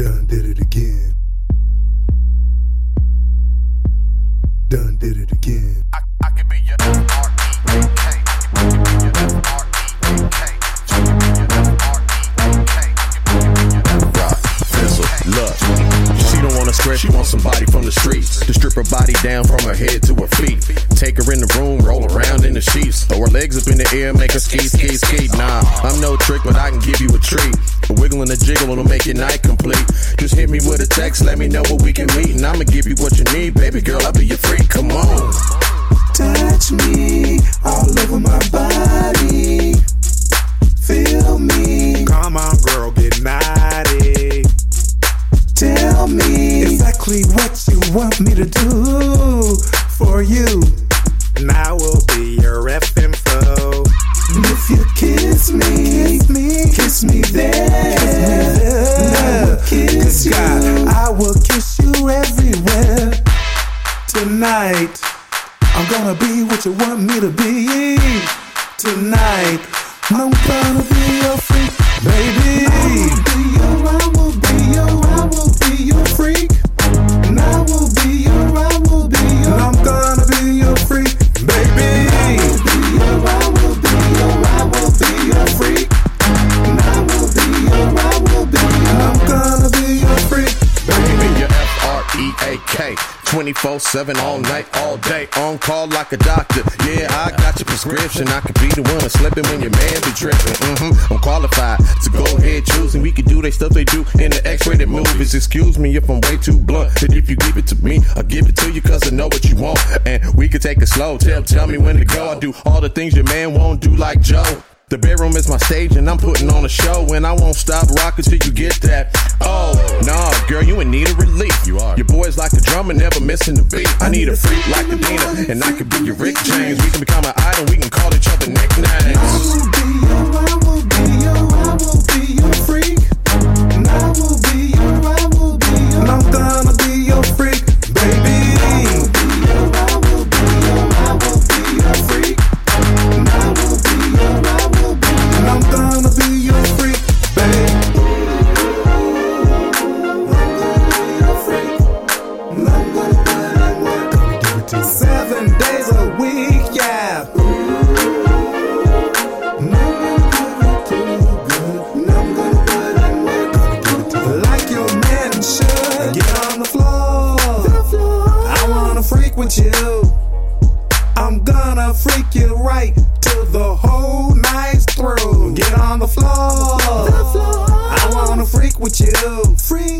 Done did it again. Done did it again. I, She wanna she wants somebody from the streets to strip her body down from her head to her feet. Take her in the room, roll around in the sheets, throw her legs up in the air, make her ski, ski, ski. Nah, I'm no trick, but I can give you a treat. A wiggle and a jiggle will make your night complete. Just hit me with a text, let me know where we can meet, and I'ma give you what you need, baby girl. I'll be your freak. Come on. Touch me kiss me there. Kiss me there. I will kiss you. I will kiss you everywhere. Tonight, I'm gonna be what you want me to be. Tonight, I'm gonna be your freak, baby. 24 7 all night, all day. On call like a doctor. Yeah, I got your prescription. I could be the one slipping when your man be tripping. Mm-hmm. I'm qualified to go ahead choosing. We can do they stuff they do in the X rated movies. Excuse me if I'm way too blunt. But if you give it to me, I'll give it to you because I know what you want. And we can take it slow. Tell, tell me when to go. I do all the things your man won't do like Joe. The bedroom is my stage and I'm putting on a show and I won't stop rocking till you get that. Oh, nah, girl, you in need of relief. You are. Your boys like the drummer, never missing the beat. I need a freak like the Dina and I could be your Rick James. We can become an idol, we can call each other Freak with you. I'm gonna freak you right till the whole night's through. Get on the floor. I wanna freak with you. Freak.